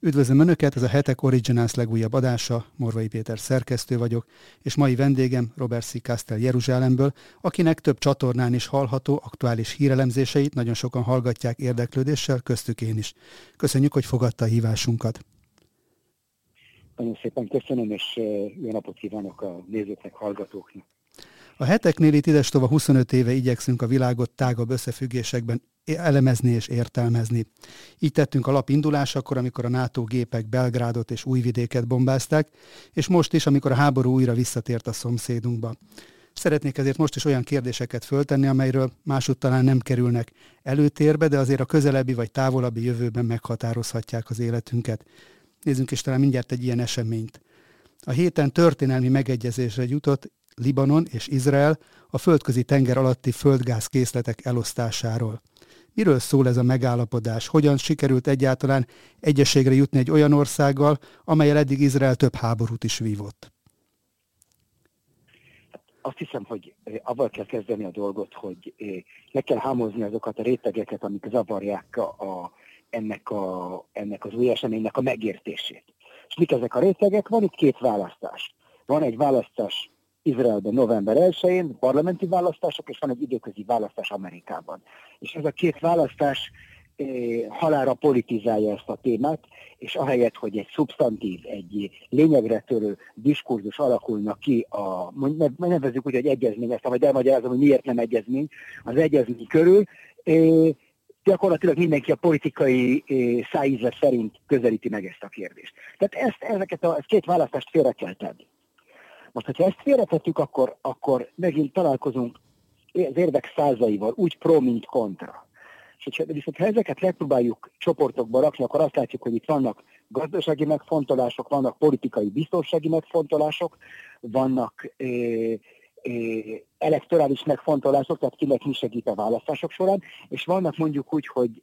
Üdvözlöm Önöket, ez a Hetek Originals legújabb adása, Morvai Péter szerkesztő vagyok, és mai vendégem Robert C. Castell Jeruzsálemből, akinek több csatornán is hallható aktuális hírelemzéseit nagyon sokan hallgatják érdeklődéssel, köztük én is. Köszönjük, hogy fogadta a hívásunkat. Nagyon szépen köszönöm, és jó napot kívánok a nézőknek, hallgatóknak. A heteknél itt idestova 25 éve igyekszünk a világot tágabb összefüggésekben elemezni és értelmezni. Így tettünk a lap indulásakor, amikor a NATO gépek Belgrádot és Újvidéket bombázták, és most is, amikor a háború újra visszatért a szomszédunkba. Szeretnék ezért most is olyan kérdéseket föltenni, amelyről másút talán nem kerülnek előtérbe, de azért a közelebbi vagy távolabbi jövőben meghatározhatják az életünket. Nézzünk is talán mindjárt egy ilyen eseményt. A héten történelmi megegyezésre jutott Libanon és Izrael a földközi tenger alatti földgázkészletek elosztásáról. Miről szól ez a megállapodás? Hogyan sikerült egyáltalán egyességre jutni egy olyan országgal, amelyel eddig Izrael több háborút is vívott? Azt hiszem, hogy eh, avval kell kezdeni a dolgot, hogy eh, le kell hámozni azokat a rétegeket, amik zavarják a, a, ennek, a, ennek az új eseménynek a megértését. És mik ezek a rétegek? Van itt két választás. Van egy választás Izraelben november 1-én parlamenti választások, és van egy időközi választás Amerikában. És ez a két választás eh, halára politizálja ezt a témát, és ahelyett, hogy egy szubstantív, egy lényegre törő diskurzus alakulna ki, a, nevezzük úgy, hogy egyezmény, ezt majd elmagyarázom, hogy miért nem egyezmény, az egyezmény körül, eh, gyakorlatilag mindenki a politikai eh, szájíze szerint közelíti meg ezt a kérdést. Tehát ezt, ezeket a ezt két választást félre kell tenni. Most, hogyha ezt félretettük, akkor, akkor megint találkozunk az érvek százaival, úgy pro, mint kontra. És hogyha, viszont ha ezeket megpróbáljuk csoportokba rakni, akkor azt látjuk, hogy itt vannak gazdasági megfontolások, vannak politikai biztonsági megfontolások, vannak eh, elektorális megfontolások, tehát kinek mi segít a választások során, és vannak mondjuk úgy, hogy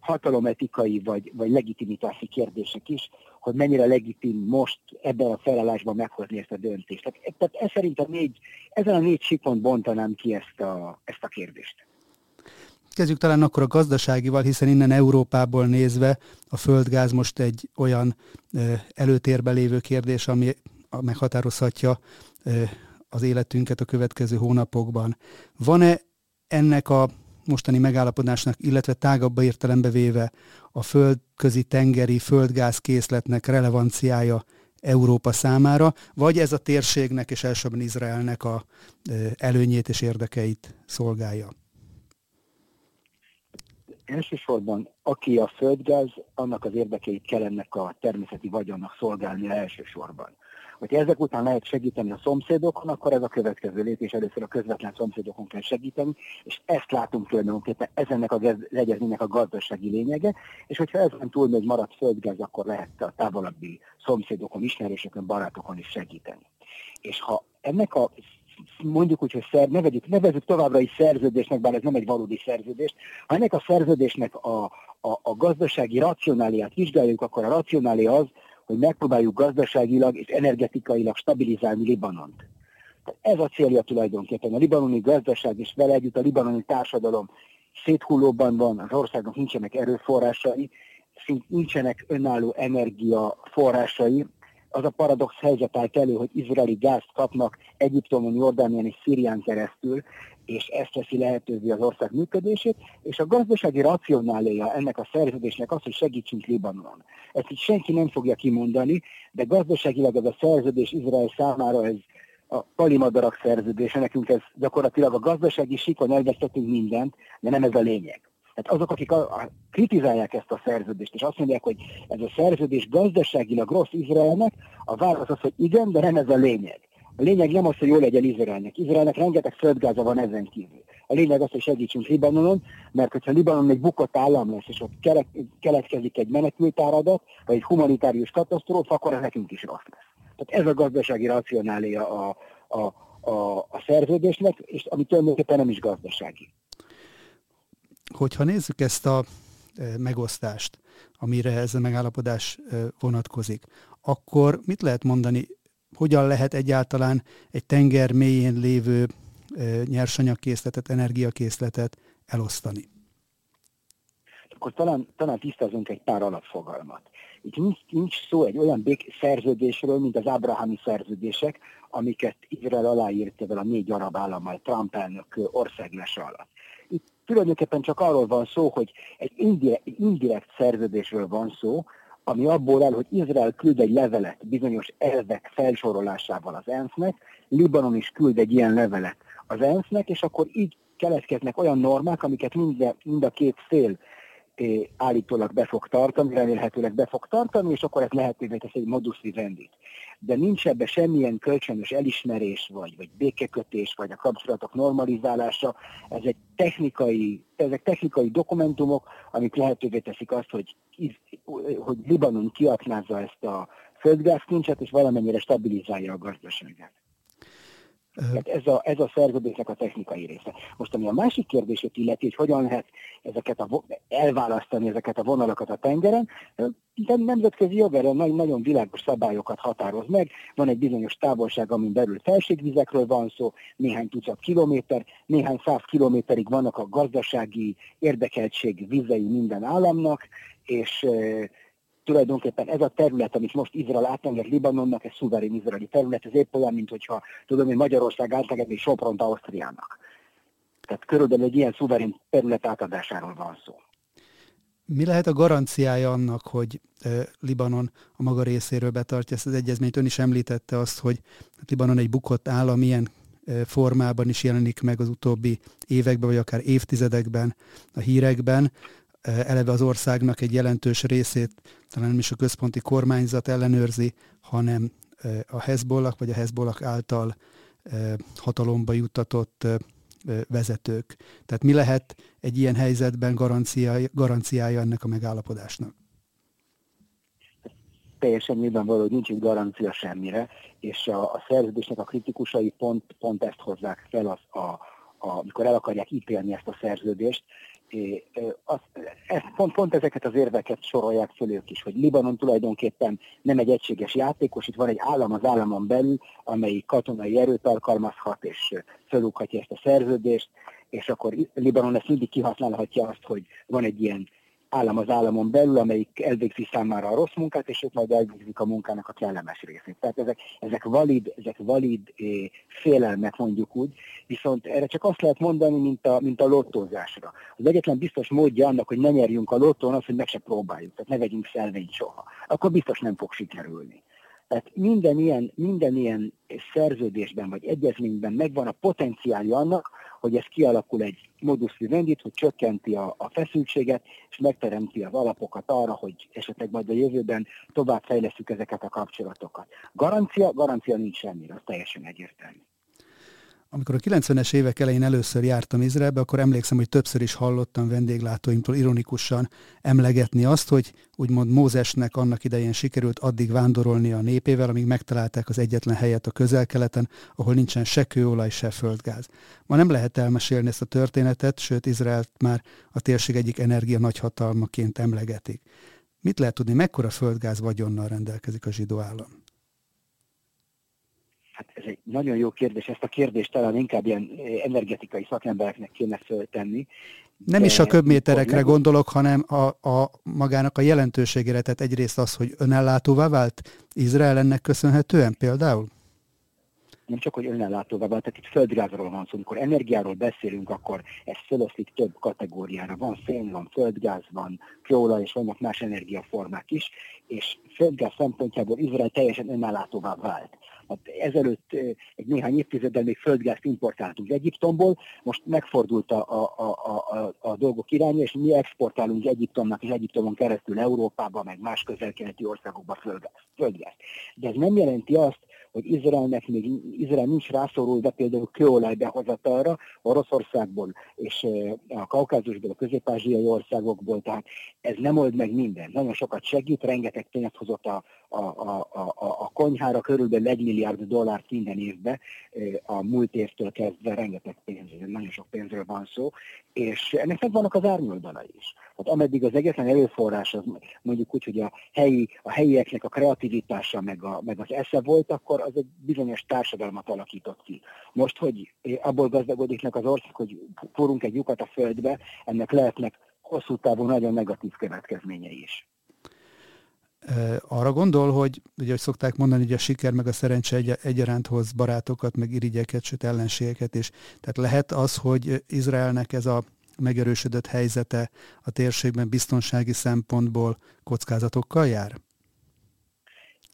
hatalometikai vagy, vagy legitimitási kérdések is, hogy mennyire legitim most ebben a felállásban meghozni ezt a döntést. Tehát, tehát ez szerint a négy, ezen a négy síkon bontanám ki ezt a, ezt a kérdést. Kezdjük talán akkor a gazdaságival, hiszen innen Európából nézve a földgáz most egy olyan előtérbe lévő kérdés, ami meghatározhatja az életünket a következő hónapokban. Van-e ennek a mostani megállapodásnak, illetve tágabb értelembe véve a földközi tengeri földgázkészletnek relevanciája Európa számára, vagy ez a térségnek és elsősorban Izraelnek a előnyét és érdekeit szolgálja? Elsősorban, aki a földgáz, annak az érdekeit kell ennek a természeti vagyonnak szolgálni elsősorban. Hogyha ezek után lehet segíteni a szomszédokon, akkor ez a következő lépés, először a közvetlen szomszédokon kell segíteni, és ezt látunk tulajdonképpen, ez ennek a legyezménynek a gazdasági lényege, és hogyha ezen túl még maradt földgáz, akkor lehet a távolabbi szomszédokon, ismerősökön, barátokon is segíteni. És ha ennek a mondjuk úgy, hogy szer, nevezzük, nevezzük továbbra is szerződésnek, bár ez nem egy valódi szerződés, ha ennek a szerződésnek a, a, a gazdasági racionáliát vizsgáljuk, akkor a racionália az, hogy megpróbáljuk gazdaságilag és energetikailag stabilizálni Libanont. Ez a célja tulajdonképpen. A libanoni gazdaság és vele együtt a libanoni társadalom széthullóban van, az országnak nincsenek erőforrásai, nincsenek önálló energiaforrásai. Az a paradox helyzet állt elő, hogy izraeli gázt kapnak Egyiptomon, Jordánián és Szírián keresztül, és ezt teszi lehetővé az ország működését, és a gazdasági racionáléja ennek a szerződésnek az, hogy segítsünk Libanonon. Ezt így senki nem fogja kimondani, de gazdaságilag ez a szerződés Izrael számára ez a palimadarak szerződése, nekünk ez gyakorlatilag a gazdasági síkon elvesztettünk mindent, de nem ez a lényeg. Tehát azok, akik a, a, kritizálják ezt a szerződést, és azt mondják, hogy ez a szerződés gazdaságilag rossz Izraelnek, a válasz az, hogy igen, de nem ez a lényeg. A lényeg nem az, hogy jó legyen Izraelnek. Izraelnek rengeteg földgáza van ezen kívül. A lényeg az, hogy segítsünk Libanonon, mert hogyha Libanon egy bukott állam lesz, és ott keletkezik egy menekültáradat, vagy egy humanitárius katasztrófa, akkor nekünk is rossz lesz. Tehát ez a gazdasági racionália a, a, a, a szerződésnek, és ami tulajdonképpen nem is gazdasági. Hogyha nézzük ezt a e, megosztást, amire ez a megállapodás e, vonatkozik, akkor mit lehet mondani hogyan lehet egyáltalán egy tenger mélyén lévő nyersanyagkészletet, energiakészletet elosztani? akkor talán, talán tisztázunk egy pár alapfogalmat. Itt nincs, nincs szó egy olyan szerződésről, mint az ábrahami szerződések, amiket Izrael aláírt ezzel a négy arab állammal Trump elnök országlás alatt. Itt tulajdonképpen csak arról van szó, hogy egy indirekt, indirekt szerződésről van szó, ami abból áll, hogy Izrael küld egy levelet bizonyos elvek felsorolásával az ENSZ-nek, Libanon is küld egy ilyen levelet az ENSZ-nek, és akkor így keletkeznek olyan normák, amiket mind, mind a két fél állítólag be fog tartani, remélhetőleg be fog tartani, és akkor ez lehetővé tesz egy modus vivendi. De nincs ebbe semmilyen kölcsönös elismerés, vagy, vagy békekötés, vagy a kapcsolatok normalizálása. Ez egy technikai, ezek technikai dokumentumok, amik lehetővé teszik azt, hogy, hogy Libanon kiaknázza ezt a földgázkincset, és valamennyire stabilizálja a gazdaságát. Tehát ez a, ez a szerződésnek a technikai része. Most ami a másik kérdését illeti, hogy hogyan lehet ezeket a, elválasztani ezeket a vonalakat a tengeren, de nemzetközi jog erre nagyon világos szabályokat határoz meg. Van egy bizonyos távolság, amin belül felségvizekről van szó, néhány tucat kilométer, néhány száz kilométerig vannak a gazdasági érdekeltség vizei minden államnak, és tulajdonképpen ez a terület, amit most Izrael átenged Libanonnak, ez szuverén izraeli terület, ez épp olyan, mint hogyha tudom, hogy Magyarország átengedni Sopront Ausztriának. Tehát körülbelül egy ilyen szuverén terület átadásáról van szó. Mi lehet a garanciája annak, hogy Libanon a maga részéről betartja ezt az egyezményt? Ön is említette azt, hogy Libanon egy bukott állam, ilyen formában is jelenik meg az utóbbi években, vagy akár évtizedekben a hírekben. Eleve az országnak egy jelentős részét talán nem is a központi kormányzat ellenőrzi, hanem a Hezbollah vagy a Hezbollah által hatalomba juttatott vezetők. Tehát mi lehet egy ilyen helyzetben garanciája, garanciája ennek a megállapodásnak? Teljesen nyilvánvaló, hogy nincs itt garancia semmire, és a, a szerződésnek a kritikusai pont, pont ezt hozzák fel, az, a, a, amikor el akarják ítélni ezt a szerződést, az, ez, pont, pont ezeket az érveket sorolják föl ők is, hogy Libanon tulajdonképpen nem egy egységes játékos, itt van egy állam az államon belül, amelyik katonai erőt alkalmazhat és felúghatja ezt a szerződést, és akkor Libanon ezt mindig kihasználhatja azt, hogy van egy ilyen állam az államon belül, amelyik elvégzi számára a rossz munkát, és ők majd elvégzik a munkának a kellemes részét. Tehát ezek, ezek valid, ezek valid eh, félelmek mondjuk úgy, viszont erre csak azt lehet mondani, mint a, mint a lottózásra. Az egyetlen biztos módja annak, hogy ne nyerjünk a lottón, az, hogy meg se próbáljuk, tehát ne vegyünk szelvényt soha. Akkor biztos nem fog sikerülni. Tehát minden ilyen, minden ilyen szerződésben vagy egyezményben megvan a potenciálja annak, hogy ez kialakul egy modus vivendi, hogy csökkenti a, a feszültséget, és megteremti az alapokat arra, hogy esetleg majd a jövőben tovább fejlesztjük ezeket a kapcsolatokat. Garancia, garancia nincs semmire, az teljesen egyértelmű. Amikor a 90-es évek elején először jártam Izraelbe, akkor emlékszem, hogy többször is hallottam vendéglátóimtól ironikusan emlegetni azt, hogy úgymond Mózesnek annak idején sikerült addig vándorolni a népével, amíg megtalálták az egyetlen helyet a közel-keleten, ahol nincsen se kőolaj, se földgáz. Ma nem lehet elmesélni ezt a történetet, sőt Izraelt már a térség egyik energia nagyhatalmaként emlegetik. Mit lehet tudni, mekkora földgáz vagyonnal rendelkezik a zsidó állam? Nagyon jó kérdés, ezt a kérdést talán inkább ilyen eh, energetikai szakembereknek kéne föltenni. Nem is a köbméterekre gondolok, hanem a, a magának a jelentőségére, tehát egyrészt az, hogy önellátóvá vált Izrael ennek köszönhetően például? nem csak, hogy önellátóvá vált, tehát itt földgázról van szó. Amikor energiáról beszélünk, akkor ez feloszlik több kategóriára. Van szén, van földgáz, van kőolaj, és vannak más energiaformák is, és földgáz szempontjából Izrael teljesen önellátóvá vált. Hát ezelőtt egy néhány évtizeddel még földgázt importáltunk Egyiptomból, most megfordult a, a, a, a, a dolgok iránya, és mi exportálunk Egyiptomnak és Egyiptomon keresztül Európába, meg más közel-keleti országokba földgáz, földgáz. De ez nem jelenti azt, hogy Izraelnek még Izrael nincs rászorulva például kőolaj behozatalra Oroszországból és a Kaukázusból, a közép-ázsiai országokból, tehát ez nem old meg minden. Nagyon sokat segít, rengeteg pénzt hozott a, a, a, a, a konyhára, körülbelül egy milliárd dollárt minden évben, a múlt évtől kezdve rengeteg pénz, nagyon sok pénzről van szó, és ennek meg vannak az árnyoldala is. Tehát ameddig az egyetlen erőforrás az mondjuk úgy, hogy a, helyi, a helyieknek a kreativitása meg, a, meg az esze volt, akkor az egy bizonyos társadalmat alakított ki. Most, hogy abból gazdagodik az ország, hogy forunk egy lyukat a földbe, ennek lehetnek hosszú távú nagyon negatív következményei is. Arra gondol, hogy ugye, hogy szokták mondani, hogy a siker meg a szerencse egy, egyaránt hoz barátokat, meg irigyeket, sőt ellenségeket is. Tehát lehet az, hogy Izraelnek ez a megerősödött helyzete a térségben biztonsági szempontból kockázatokkal jár?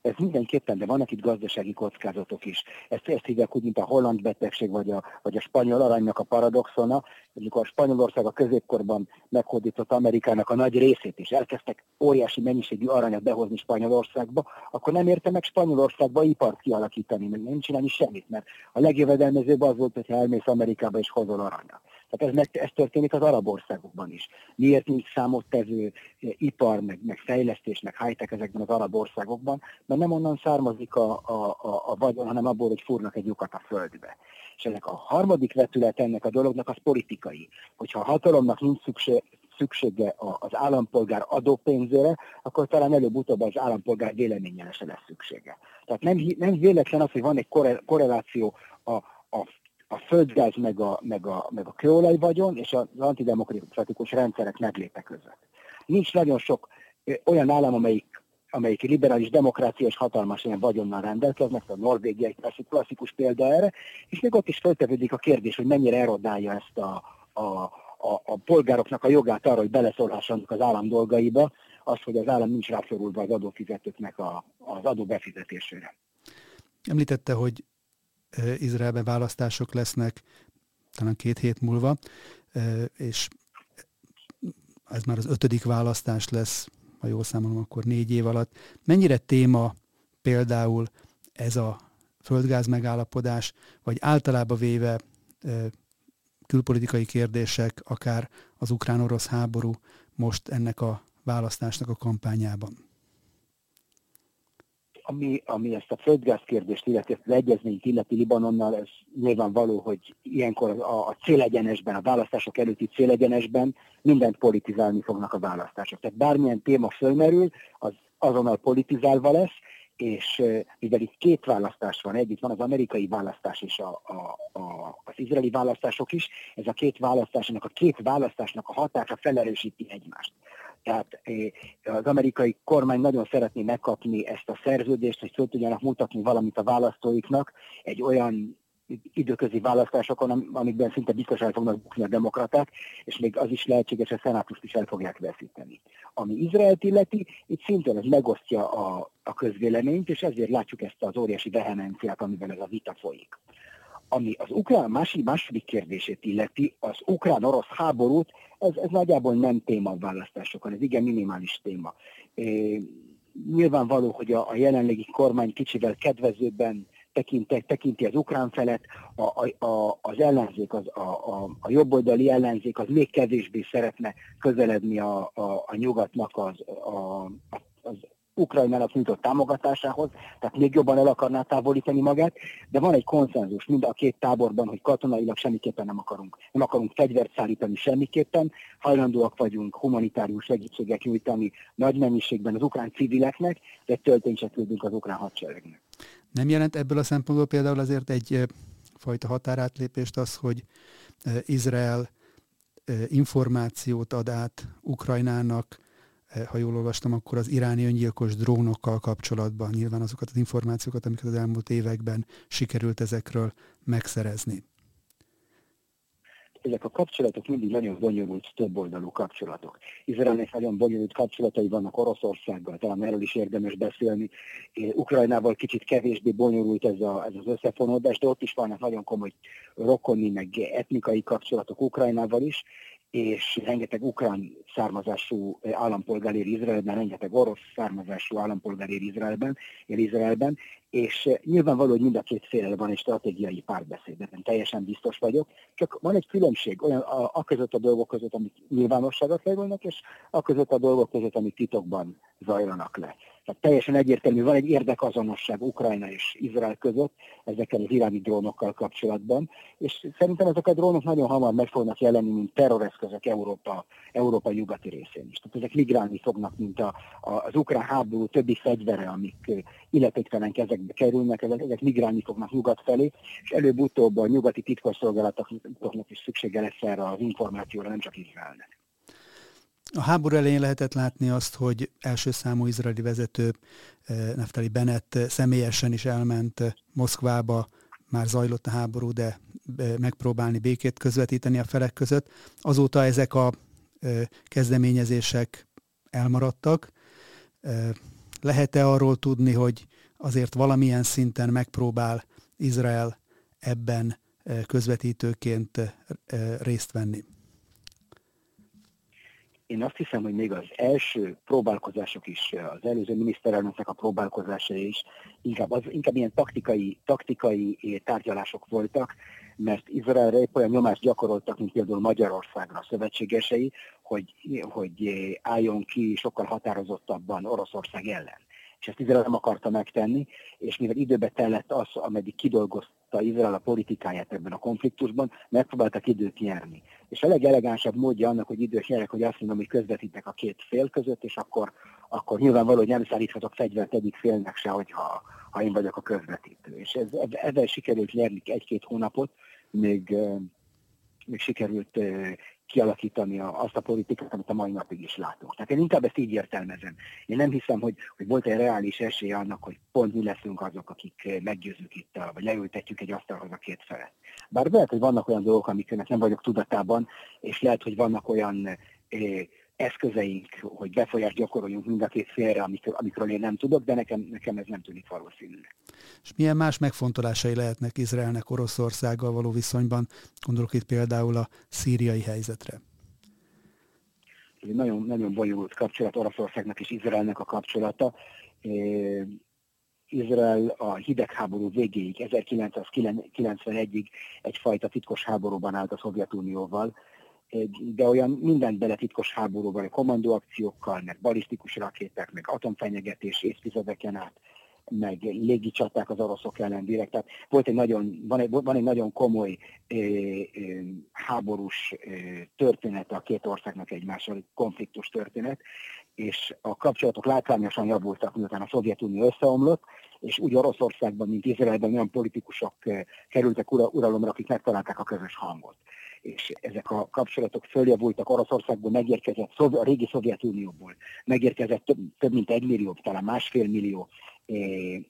Ez mindenképpen, de vannak itt gazdasági kockázatok is. Ezt, ezt hívják úgy, mint a holland betegség, vagy a, vagy a spanyol aranynak a paradoxona. Amikor a Spanyolország a középkorban meghódított Amerikának a nagy részét, és elkezdtek óriási mennyiségű aranyat behozni Spanyolországba, akkor nem érte meg Spanyolországba ipart kialakítani, meg nem csinálni semmit, mert a legjövedelmezőbb az volt, hogyha elmész Amerikába és hozol aranyat. Tehát ez, meg, ez történik az arab országokban is. Miért nincs számottevő eh, ipar, meg, meg fejlesztés, meg high-tech ezekben az arab országokban? Mert nem onnan származik a, a, a, a vagyon, hanem abból, hogy fúrnak egy lyukat a földbe. És ennek a harmadik vetület ennek a dolognak az politikai. Hogyha a hatalomnak nincs szükség, szüksége az állampolgár adópénzére, akkor talán előbb-utóbb az állampolgár véleményére se lesz szüksége. Tehát nem, nem véletlen az, hogy van egy korreláció a, a földgáz meg a, meg a, meg a kőolaj vagyon és az antidemokratikus rendszerek meglépe között. Nincs nagyon sok olyan állam, amelyik, amelyik liberális demokrácia és hatalmas ilyen vagyonnal rendelkeznek, a Norvégia egy klasszikus példa erre, és még ott is feltevődik a kérdés, hogy mennyire erodálja ezt a, a, a, a polgároknak a jogát arra, hogy beleszólhassanak az állam dolgaiba, az, hogy az állam nincs rászorulva az adófizetőknek a, az adó befizetésére. Említette, hogy Izraelben választások lesznek talán két hét múlva, és ez már az ötödik választás lesz, ha jól számolom, akkor négy év alatt. Mennyire téma például ez a földgáz megállapodás, vagy általában véve külpolitikai kérdések, akár az ukrán-orosz háború most ennek a választásnak a kampányában? Ami, ami ezt a földgáz kérdést illeti, ezt az egyezményt illeti Libanonnal, ez nyilvánvaló, hogy ilyenkor a, a célegyenesben, a választások előtti célegyenesben mindent politizálni fognak a választások. Tehát bármilyen téma fölmerül, az azonnal politizálva lesz, és mivel itt két választás van, együtt van az amerikai választás és a, a, a, az izraeli választások is, ez a két választásnak, a két választásnak a hatása felerősíti egymást. Tehát az amerikai kormány nagyon szeretné megkapni ezt a szerződést, hogy föl tudjanak mutatni valamit a választóiknak egy olyan időközi választásokon, amikben szinte biztos el fognak bukni a demokraták, és még az is lehetséges, hogy a szenátust is el fogják veszíteni. Ami Izraelt illeti, itt szintén ez megosztja a, a közvéleményt, és ezért látjuk ezt az óriási vehemenciát, amivel ez a vita folyik. Ami az ukrán második, második kérdését illeti, az ukrán-orosz háborút, ez, ez nagyjából nem téma a választásokon, ez igen minimális téma. É, nyilvánvaló, hogy a, a jelenlegi kormány kicsivel kedvezőbben tekinti, tekinti az ukrán felet, a, a, a, az ellenzék, az, a, a, a jobboldali ellenzék az még kevésbé szeretne közeledni a, a, a nyugatnak az, a, az Ukrajnának nyújtott támogatásához, tehát még jobban el akarná távolítani magát, de van egy konszenzus mind a két táborban, hogy katonailag semmiképpen nem akarunk. Nem akarunk fegyvert szállítani semmiképpen, hajlandóak vagyunk humanitárius segítséget nyújtani nagy mennyiségben az ukrán civileknek, de töltényset küldünk az ukrán hadseregnek. Nem jelent ebből a szempontból például azért egy fajta határátlépést az, hogy Izrael információt ad át Ukrajnának, ha jól olvastam, akkor az iráni öngyilkos drónokkal kapcsolatban nyilván azokat az információkat, amiket az elmúlt években sikerült ezekről megszerezni. Ezek a kapcsolatok mindig nagyon bonyolult, többoldalú kapcsolatok. Izraelnek nagyon bonyolult kapcsolatai vannak Oroszországgal, talán erről is érdemes beszélni. Ukrajnával kicsit kevésbé bonyolult ez, a, ez az összefonódás, de ott is vannak nagyon komoly rokoni, meg etnikai kapcsolatok Ukrajnával is, és rengeteg ukrán származású állampolgár ér Izraelben, rengeteg orosz származású állampolgár ér Izraelben, ér Izraelben, és nyilvánvaló, hogy mind a két félel van egy stratégiai párbeszéd, ebben teljesen biztos vagyok, csak van egy különbség olyan a, a között a dolgok között, amik nyilvánosságot levonnak, és a között a dolgok között, amik titokban zajlanak le. Tehát teljesen egyértelmű, van egy érdekazonosság Ukrajna és Izrael között ezekkel az iráni drónokkal kapcsolatban, és szerintem ezek a drónok nagyon hamar meg fognak jelenni, mint terroreszközök Európa, Európa nyugati részén is. Tehát ezek migrálni fognak, mint a, a, az ukrán háború többi fegyvere, amik illetéktelen kezekbe kerülnek, ezek, ezek migrálni fognak nyugat felé, és előbb-utóbb a nyugati titkosszolgálatoknak is szüksége lesz erre az információra, nem csak Izraelnek. A háború elején lehetett látni azt, hogy első számú izraeli vezető Naftali Bennett személyesen is elment Moszkvába, már zajlott a háború, de megpróbálni békét közvetíteni a felek között. Azóta ezek a kezdeményezések elmaradtak. Lehet-e arról tudni, hogy azért valamilyen szinten megpróbál Izrael ebben közvetítőként részt venni? Én azt hiszem, hogy még az első próbálkozások is, az előző miniszterelnöknek a próbálkozásai is inkább, az, inkább ilyen taktikai, taktikai tárgyalások voltak, mert Izraelre épp olyan nyomást gyakoroltak, mint például Magyarországra a szövetségesei, hogy, hogy álljon ki sokkal határozottabban Oroszország ellen és ezt Izrael nem akarta megtenni, és mivel időbe tellett az, ameddig kidolgozta Izrael a politikáját ebben a konfliktusban, megpróbáltak időt nyerni. És a legelegánsabb módja annak, hogy időt nyerek, hogy azt mondom, hogy közvetítek a két fél között, és akkor, akkor nyilvánvaló, hogy nem szállíthatok fegyvert egyik félnek se, hogyha ha én vagyok a közvetítő. És ez, ezzel sikerült nyerni egy-két hónapot, még, még sikerült kialakítani azt a politikát, amit a mai napig is látunk. Tehát én inkább ezt így értelmezem. Én nem hiszem, hogy, hogy volt egy reális esély annak, hogy pont mi leszünk azok, akik meggyőzünk itt, vagy leültetjük egy asztalhoz a két felet. Bár lehet, hogy vannak olyan dolgok, amiknek nem vagyok tudatában, és lehet, hogy vannak olyan eh, eszközeink, hogy befolyást gyakoroljunk mind a két félre, amikor, amikről én nem tudok, de nekem, nekem ez nem tűnik valószínű. És milyen más megfontolásai lehetnek Izraelnek Oroszországgal való viszonyban? Gondolok itt például a szíriai helyzetre. Egy nagyon, nagyon bonyolult kapcsolat Oroszországnak és Izraelnek a kapcsolata. Izrael a hidegháború végéig, 1991-ig egyfajta titkos háborúban állt a Szovjetunióval, de olyan mindent bele titkos háborúban, kommandóakciókkal, meg balisztikus rakéták, meg atomfenyegetés évtizedeken át, meg légi csaták az oroszok ellen direkt. Tehát volt egy nagyon, van, egy, van egy nagyon komoly e, e, háborús e, történet a két országnak egymással, konfliktus történet, és a kapcsolatok látványosan javultak, miután a Szovjetunió összeomlott, és úgy Oroszországban, mint Izraelben olyan politikusok kerültek uralomra, akik megtalálták a közös hangot és ezek a kapcsolatok följavultak Oroszországból, megérkezett a régi Szovjetunióból, megérkezett több, több mint egy millió, talán másfél millió eh,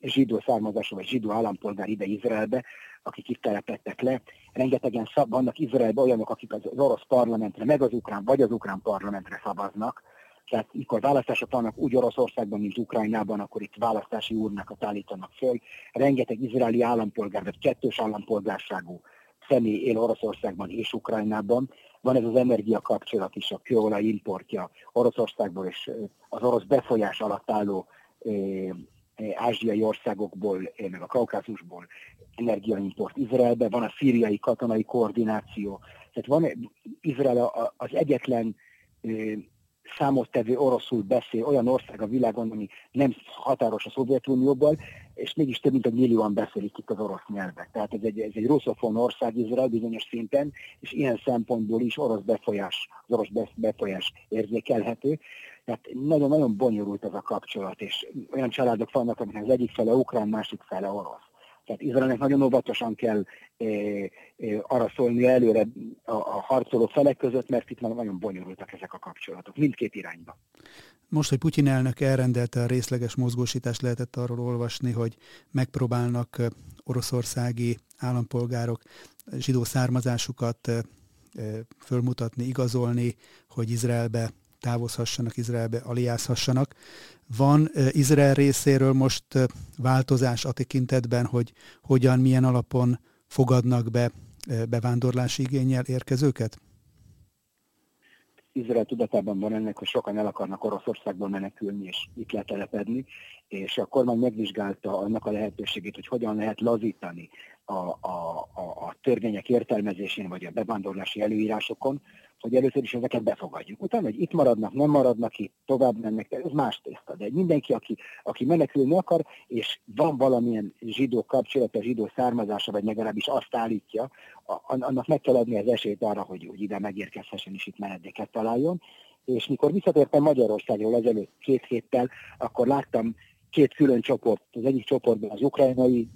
zsidó származású vagy zsidó állampolgár ide Izraelbe, akik itt telepettek le. Rengetegen szab, vannak Izraelben olyanok, akik az orosz parlamentre, meg az ukrán, vagy az ukrán parlamentre szavaznak, tehát mikor választások vannak úgy Oroszországban, mint Ukrajnában, akkor itt választási urnákat állítanak föl. Rengeteg izraeli állampolgár, vagy kettős állampolgárságú személy él Oroszországban és Ukrajnában. Van ez az energia kapcsolat is, a kőolaj importja Oroszországból és az orosz befolyás alatt álló ázsiai országokból, meg a Kaukázusból energiaimport Izraelbe, van a szíriai katonai koordináció. Tehát van Izrael az egyetlen számottevő oroszul beszél olyan ország a világon, ami nem határos a Szovjetunióból, és mégis több mint egy millióan beszélik itt az orosz nyelvet. Tehát ez egy, ez egy russzofon ország Izrael bizonyos szinten, és ilyen szempontból is orosz befolyás, az orosz befolyás érzékelhető. Tehát nagyon-nagyon bonyolult ez a kapcsolat, és olyan családok vannak, amiknek az egyik fele ukrán, másik fele orosz. Tehát Izraelnek nagyon óvatosan kell e, e, arra szólni előre a, a harcoló felek között, mert itt nagyon bonyolultak ezek a kapcsolatok, mindkét irányba. Most, hogy Putyin elnök elrendelte a részleges mozgósítást, lehetett arról olvasni, hogy megpróbálnak oroszországi állampolgárok zsidó származásukat fölmutatni, igazolni, hogy Izraelbe távozhassanak, Izraelbe aliázhassanak. Van Izrael részéről most változás a tekintetben, hogy hogyan, milyen alapon fogadnak be bevándorlási igényel érkezőket? Izrael tudatában van ennek, hogy sokan el akarnak Oroszországból menekülni és itt letelepedni, és a kormány megvizsgálta annak a lehetőségét, hogy hogyan lehet lazítani a, a, a, a törvények értelmezésén vagy a bevándorlási előírásokon, hogy először is ezeket befogadjuk. Utána, hogy itt maradnak, nem maradnak itt, tovább mennek, ez más tészta. De mindenki, aki, aki menekülni akar, és van valamilyen zsidó kapcsolata, zsidó származása, vagy legalábbis azt állítja, annak meg kell adni az esélyt arra, hogy, hogy ide megérkezhessen és itt menedéket találjon. És mikor visszatértem Magyarországról ezelőtt két héttel, akkor láttam két külön csoport. Az egyik csoportban az ukrajnai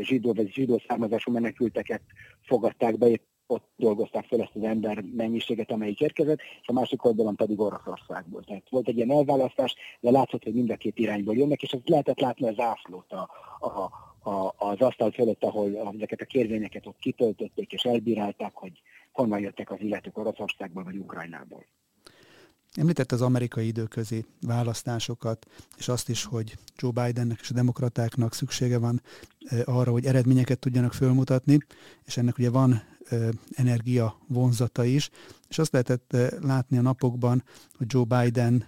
zsidó vagy zsidó származású menekülteket fogadták be, ott dolgozták fel ezt az ember mennyiséget, amelyik érkezett, és a másik oldalon pedig Oroszországból. Tehát volt egy ilyen elválasztás, de látszott, hogy mind a két irányból jönnek, és ezt lehetett látni az ászlót a, a, a, az asztal fölött, ahol ezeket a kérvényeket ott kitöltötték és elbírálták, hogy honnan jöttek az illetők Oroszországból vagy Ukrajnából. Említett az amerikai időközi választásokat, és azt is, hogy Joe Bidennek és a demokratáknak szüksége van arra, hogy eredményeket tudjanak fölmutatni, és ennek ugye van energia vonzata is, és azt lehetett látni a napokban, hogy Joe Biden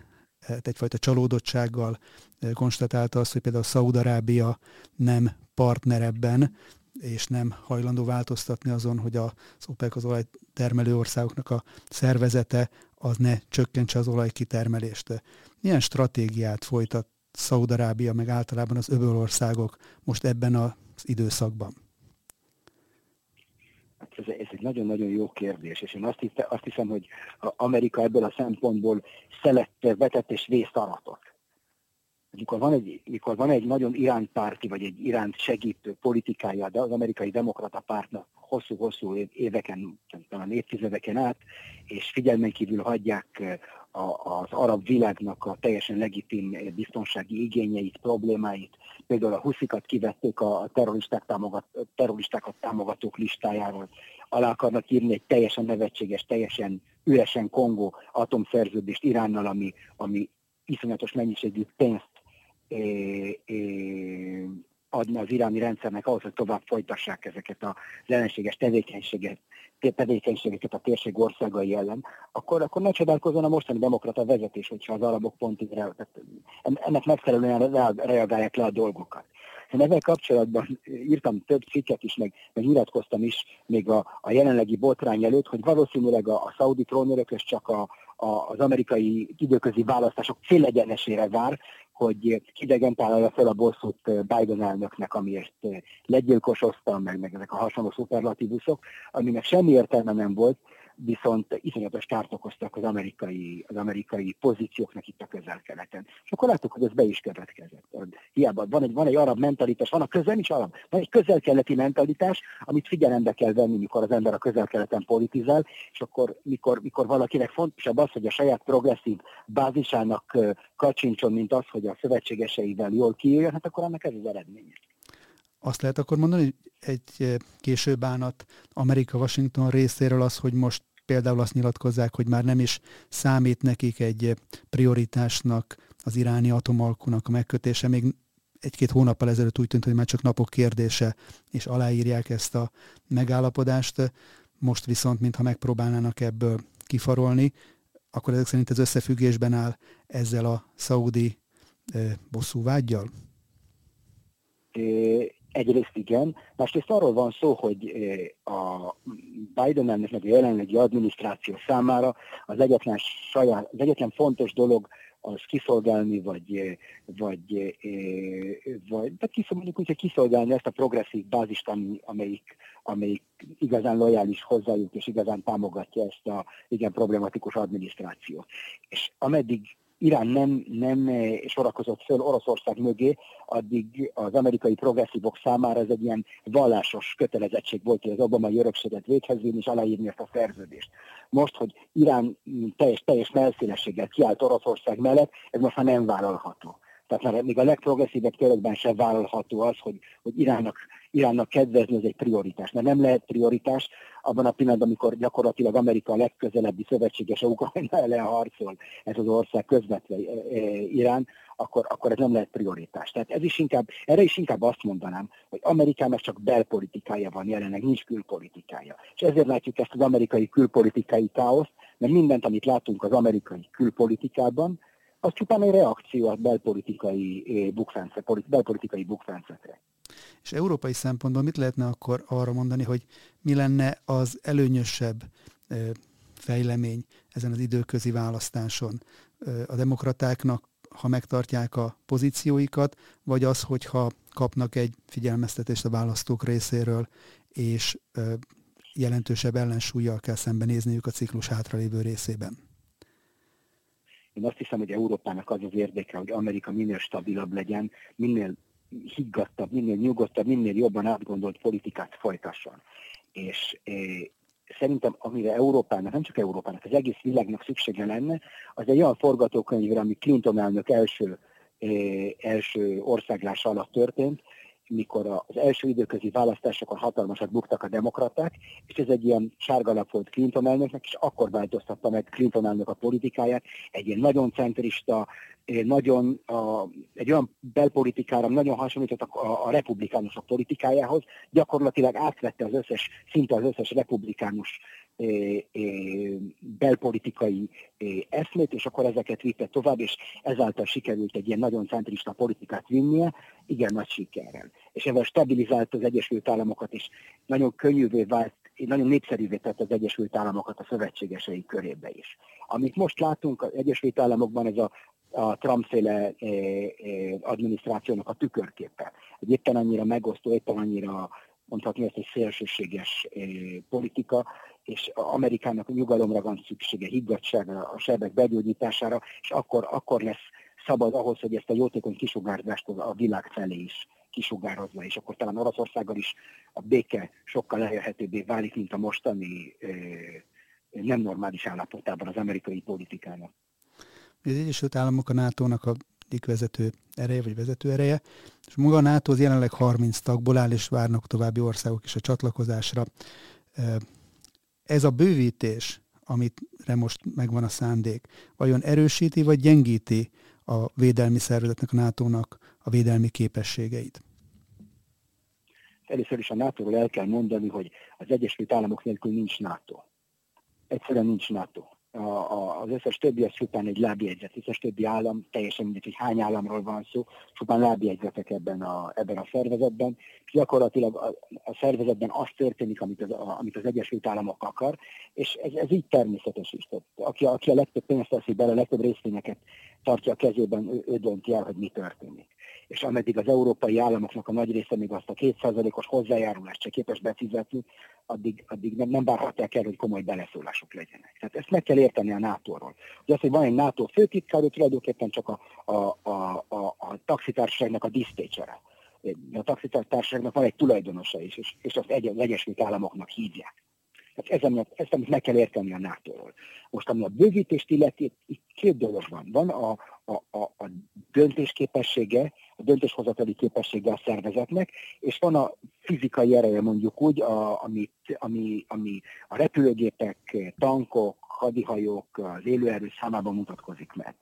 egyfajta csalódottsággal konstatálta azt, hogy például Szaudarábia nem partner ebben, és nem hajlandó változtatni azon, hogy az OPEC az olajtermelő országoknak a szervezete az ne csökkentse az olajkitermelést. Milyen stratégiát folytat Szaudarábia, meg általában az öbölországok most ebben az időszakban? Hát ez, ez egy nagyon-nagyon jó kérdés, és én azt, hiszem, azt hiszem, hogy Amerika ebből a szempontból szelette, vetett és vészaratot mikor van egy, mikor van egy nagyon iránypárti, vagy egy iránt segítő politikája de az amerikai demokrata pártnak hosszú-hosszú éveken, talán évtizedeken át, és figyelmen kívül hagyják eh, az arab világnak a teljesen legitim biztonsági igényeit, problémáit. Például a huszikat kivették a terroristák támogat, terroristákat támogatók listájáról. Alá akarnak írni egy teljesen nevetséges, teljesen üresen Kongó atomszerződést Iránnal, ami, ami iszonyatos mennyiségű pénzt adna az iráni rendszernek ahhoz, hogy tovább folytassák ezeket az ellenséges tevékenységet, tevékenységeket a térség országai ellen, akkor, akkor ne csodálkozzon a mostani demokrata vezetés, hogyha az arabok pont így ennek megfelelően reagálják le a dolgokat. Én ezzel kapcsolatban írtam több cikket is, meg, meg nyilatkoztam is még a, a jelenlegi botrány előtt, hogy valószínűleg a, a szaudi trónörökös csak a, az amerikai időközi választások célegyenesére vár, hogy hidegen találja fel a bosszút Biden elnöknek, amiért legyilkosoztam, meg, meg ezek a hasonló szuperlatívusok, aminek semmi értelme nem volt, viszont iszonyatos kárt okoztak az amerikai, az amerikai pozícióknak itt a közel-keleten. És akkor láttuk, hogy ez be is következett. Hiába van egy, van egy arab mentalitás, van a közel is arab, van egy közel-keleti mentalitás, amit figyelembe kell venni, mikor az ember a közel-keleten politizál, és akkor, mikor, mikor valakinek fontosabb az, hogy a saját progresszív bázisának kacsincson, mint az, hogy a szövetségeseivel jól kijöjjön, hát akkor annak ez az eredménye. Azt lehet akkor mondani, hogy egy később bánat Amerika-Washington részéről az, hogy most például azt nyilatkozzák, hogy már nem is számít nekik egy prioritásnak az iráni atomalkunak a megkötése, még egy-két hónappal ezelőtt úgy tűnt, hogy már csak napok kérdése, és aláírják ezt a megállapodást. Most viszont, mintha megpróbálnának ebből kifarolni, akkor ezek szerint ez összefüggésben áll ezzel a szaudi bosszúvágyjal? Egyrészt igen, másrészt arról van szó, hogy a Biden elnöknek a jelenlegi adminisztráció számára az egyetlen, saját, az egyetlen fontos dolog az kiszolgálni, vagy, vagy, vagy de kiszolgálni, úgy, hogy kiszolgálni ezt a progresszív bázist, amelyik, amelyik igazán lojális hozzájuk, és igazán támogatja ezt a igen problematikus adminisztrációt. És ameddig Irán nem, nem eh, sorakozott föl Oroszország mögé, addig az amerikai progresszívok számára ez egy ilyen vallásos kötelezettség volt, hogy az obamai örökséget véghez vinni és aláírni ezt a szerződést. Most, hogy Irán teljes, teljes melszélességgel kiállt Oroszország mellett, ez most már nem vállalható. Tehát már még a legprogresszívebb körökben sem vállalható az, hogy, hogy Iránnak, Iránnak kedvezni, ez egy prioritás. Mert nem lehet prioritás abban a pillanatban, amikor gyakorlatilag Amerika a legközelebbi szövetséges Ukrajna ellen harcol, ez az ország közvetve e, e, Irán, akkor, akkor ez nem lehet prioritás. Tehát ez is inkább, erre is inkább azt mondanám, hogy Amerikának csak belpolitikája van jelenleg, nincs külpolitikája. És ezért látjuk ezt az amerikai külpolitikai káoszt, mert mindent, amit látunk az amerikai külpolitikában, az csupán egy reakció a belpolitikai eh, bukfence, belpolitikai bukfencekre. És európai szempontból mit lehetne akkor arra mondani, hogy mi lenne az előnyösebb eh, fejlemény ezen az időközi választáson? Eh, a demokratáknak, ha megtartják a pozícióikat, vagy az, hogyha kapnak egy figyelmeztetést a választók részéről, és jelentősebb ellensúlyjal kell szembenézniük a ciklus hátralévő részében? Én azt hiszem, hogy Európának az az érdeke, hogy Amerika minél stabilabb legyen, minél higgadtabb, minél nyugodtabb, minél jobban átgondolt politikát folytasson. És szerintem amire Európának, nem csak Európának, az egész világnak szüksége lenne, az egy olyan forgatókönyvre, ami Clinton elnök első, eh, első országlása alatt történt, mikor az első időközi választásokon hatalmasat buktak a demokraták, és ez egy ilyen sárgalap volt Clinton elnöknek, és akkor változtatta meg Clinton elnök a politikáját, egy ilyen nagyon centrista, nagyon, a, egy olyan belpolitikára nagyon hasonlított a, a, a republikánusok politikájához, gyakorlatilag átvette az összes, szinte az összes republikánus belpolitikai eszmét, és akkor ezeket vitte tovább, és ezáltal sikerült egy ilyen nagyon centrista politikát vinnie, igen nagy sikerrel. És ezzel stabilizált az Egyesült Államokat, és nagyon könnyűvé vált, nagyon népszerűvé tett az Egyesült Államokat a szövetségesei körébe is. Amit most látunk az Egyesült Államokban, ez a a Trump-féle adminisztrációnak a tükörképe. Egy éppen annyira megosztó, éppen annyira mondhatni ezt egy szélsőséges politika, és Amerikának nyugalomra van szüksége, higgadságra, a sebek begyógyítására, és akkor, akkor lesz szabad ahhoz, hogy ezt a jótékony kisugárzást a világ felé is kisugározza, és akkor talán Oroszországgal is a béke sokkal elérhetőbbé válik, mint a mostani nem normális állapotában az amerikai politikának. Az Egyesült Államok a NATO-nak a vezető ereje, vagy vezető ereje, és maga a NATO az jelenleg 30 tagból áll, és várnak további országok is a csatlakozásra. Ez a bővítés, amitre most megvan a szándék, vajon erősíti vagy gyengíti a védelmi szervezetnek, a NATO-nak a védelmi képességeit? Először is a NATO-ról el kell mondani, hogy az Egyesült Államok nélkül nincs NATO. Egyszerűen nincs NATO a, az összes többi az csupán egy lábjegyzet, az összes többi állam, teljesen mindegy, hogy hány államról van szó, csupán lábjegyzetek ebben a, ebben a szervezetben, és gyakorlatilag a, a szervezetben az történik, amit az, a, amit az Egyesült Államok akar, és ez, ez így természetes is. Tehát, aki, aki a legtöbb pénzt teszi bele, a legtöbb részvényeket tartja a kezében, ő, ő dönti el, hogy mi történik és ameddig az európai államoknak a nagy része még azt a kétszázalékos hozzájárulást se képes befizetni, addig, addig nem, nem várhatják el, hogy komoly beleszólások legyenek. Tehát ezt meg kell érteni a NATO-ról. Hogy az, hogy van egy NATO főtitkár, ő tulajdonképpen csak a, a, a, a, a taxitársaságnak a diszpécsere. A taxitársaságnak van egy tulajdonosa is, és, és azt egy, Egyesült Államoknak hívják. Tehát ez, amit, ezt amit meg kell érteni a NATO-ról. Most, ami a bővítést illeti, itt két dolog van. Van a, a, a, a döntésképessége, a döntéshozatali képessége a szervezetnek, és van a fizikai ereje mondjuk úgy, a, amit, ami, ami a repülőgépek, tankok, hadihajók, az élőerő számában mutatkozik meg.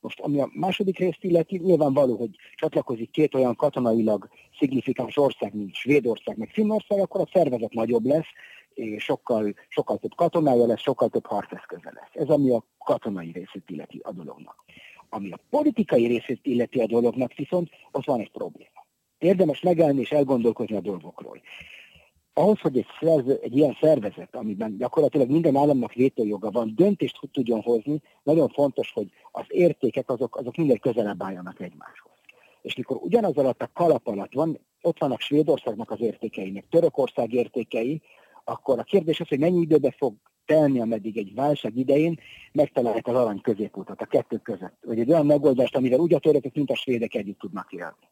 Most ami a második részt illeti, nyilvánvaló, hogy csatlakozik két olyan katonailag szignifikáns ország, mint Svédország, meg Finnország, akkor a szervezet nagyobb lesz, és sokkal, sokkal több katonája lesz, sokkal több harceszköze lesz. Ez ami a katonai részét illeti a dolognak. Ami a politikai részét illeti a dolognak, viszont ott van egy probléma. Érdemes megállni és elgondolkozni a dolgokról. Ahhoz, hogy egy, szerve, egy ilyen szervezet, amiben gyakorlatilag minden államnak vétójoga van, döntést tudjon hozni, nagyon fontos, hogy az értékek azok, azok minden közelebb álljanak egymáshoz. És mikor ugyanaz alatt a kalap alatt van, ott vannak Svédországnak az értékei, meg Törökország értékei, akkor a kérdés az, hogy mennyi időbe fog telni, ameddig egy válság idején megtalálják az arany középutat a kettő között. Vagy egy olyan megoldást, amivel úgy a törökök, mint a svédek együtt tudnak élni.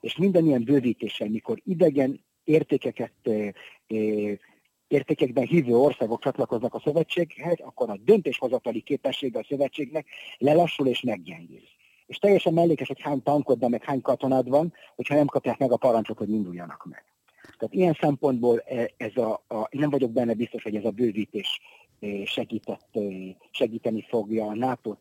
És minden ilyen bővítéssel, mikor idegen értékeket értékekben hívő országok csatlakoznak a szövetséghez, akkor a döntéshozatali képessége a szövetségnek lelassul és meggyengül. És teljesen mellékes, hogy hány tankod, meg hány katonád van, hogyha nem kapják meg a parancsot, hogy induljanak meg. Tehát ilyen szempontból e, ez a, a, nem vagyok benne biztos, hogy ez a bővítés e, segített, e, segíteni fogja a nato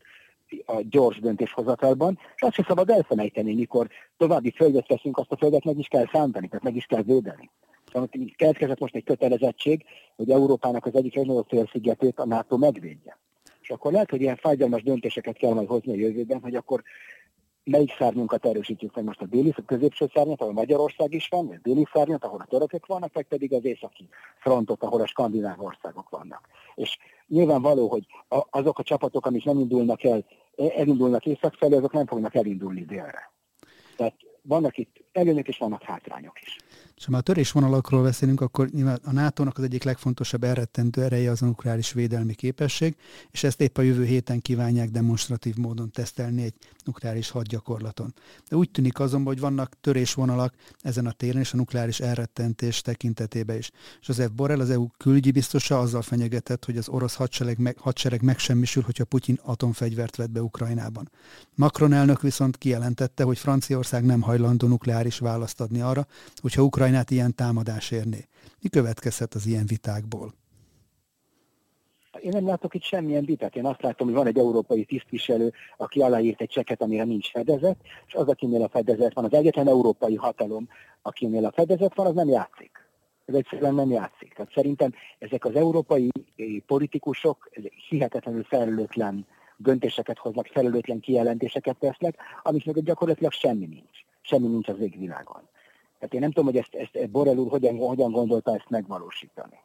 a gyors döntéshozatalban, és azt sem szabad elfelejteni, mikor további földet veszünk, azt a földet meg is kell szántani, tehát meg is kell védeni. Tehát keletkezett most egy kötelezettség, hogy Európának az egyik legnagyobb félszigetét a NATO megvédje. És akkor lehet, hogy ilyen fájdalmas döntéseket kell majd hozni a jövőben, hogy akkor melyik szárnyunkat erősítjük meg most a déli, a középső szárnyat, ahol Magyarország is van, vagy déli szárnyat, ahol a törökök vannak, vagy pedig az északi frontot, ahol a skandináv országok vannak. És nyilvánvaló, hogy azok a csapatok, amik nem indulnak el, elindulnak észak felé, azok nem fognak elindulni délre. Tehát vannak itt előnyök és vannak hátrányok is. És ha a törésvonalakról beszélünk, akkor nyilván a NATO-nak az egyik legfontosabb elrettentő ereje az a nukleáris védelmi képesség, és ezt épp a jövő héten kívánják demonstratív módon tesztelni egy nukleáris hadgyakorlaton. De úgy tűnik azonban, hogy vannak törésvonalak ezen a téren és a nukleáris elrettentés tekintetében is. Joseph Borrell, az EU külügyi biztosa azzal fenyegetett, hogy az orosz hadsereg, meg, hadsereg megsemmisül, hogyha Putyin atomfegyvert vet be Ukrajnában. Macron elnök viszont kijelentette, hogy Franciaország nem hajlandó nukleáris választ adni arra, hogyha Ukrajnát ilyen támadás érné. Mi következhet az ilyen vitákból? Én nem látok itt semmilyen vitát. Én azt látom, hogy van egy európai tisztviselő, aki aláírt egy cseket, amire nincs fedezet, és az, akinél a fedezet van, az egyetlen európai hatalom, akinél a fedezet van, az nem játszik. Ez egyszerűen nem játszik. Tehát szerintem ezek az európai eh, politikusok hihetetlenül felelőtlen döntéseket hoznak, felelőtlen kijelentéseket tesznek, amiknek gyakorlatilag semmi nincs. Semmi nincs az égvilágon. Tehát én nem tudom, hogy ezt, ezt Borrell úr hogyan, hogyan gondolta ezt megvalósítani.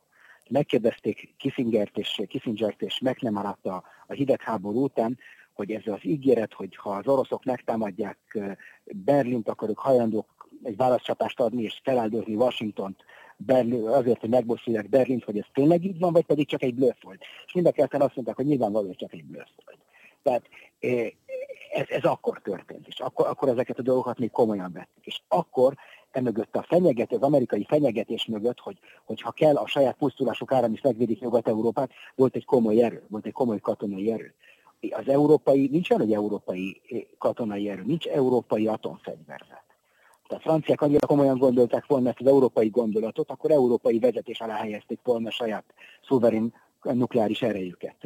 Megkérdezték Kissingert és, Kissingert és McNamara a, a hidegháború után, hogy ez az ígéret, hogy ha az oroszok megtámadják Berlint, akkor ők hajlandók egy válaszcsapást adni és feláldozni Washingtont Berlin, azért, hogy megbosszulják Berlint, hogy ez tényleg így van, vagy pedig csak egy blöff volt. És mind a azt mondták, hogy nyilvánvalóan csak egy blöff volt. Tehát ez, ez akkor történt, és akkor, akkor ezeket a dolgokat még komolyan vettük. És akkor emögött a fenyeget, az amerikai fenyegetés mögött, hogy, hogy ha kell, a saját pusztulásuk áram is megvédik Nyugat-Európát, volt egy komoly erő, volt egy komoly katonai erő. Az európai, nincs olyan, európai katonai erő, nincs európai atomfegyverzet. Tehát a franciák annyira komolyan gondolták volna ezt az európai gondolatot, akkor európai vezetés alá helyezték volna saját szuverén nukleáris erejüket.